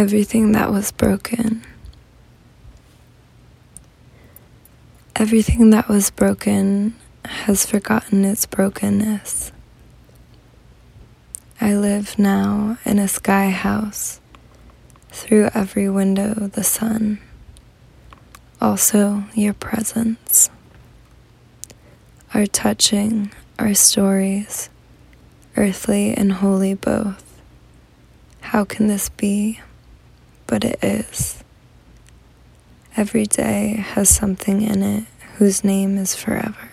everything that was broken. Everything that was broken has forgotten its brokenness. I live now in a sky house, through every window the sun, also your presence. Our touching, our stories, earthly and holy both. How can this be? But it is. Every day has something in it whose name is forever.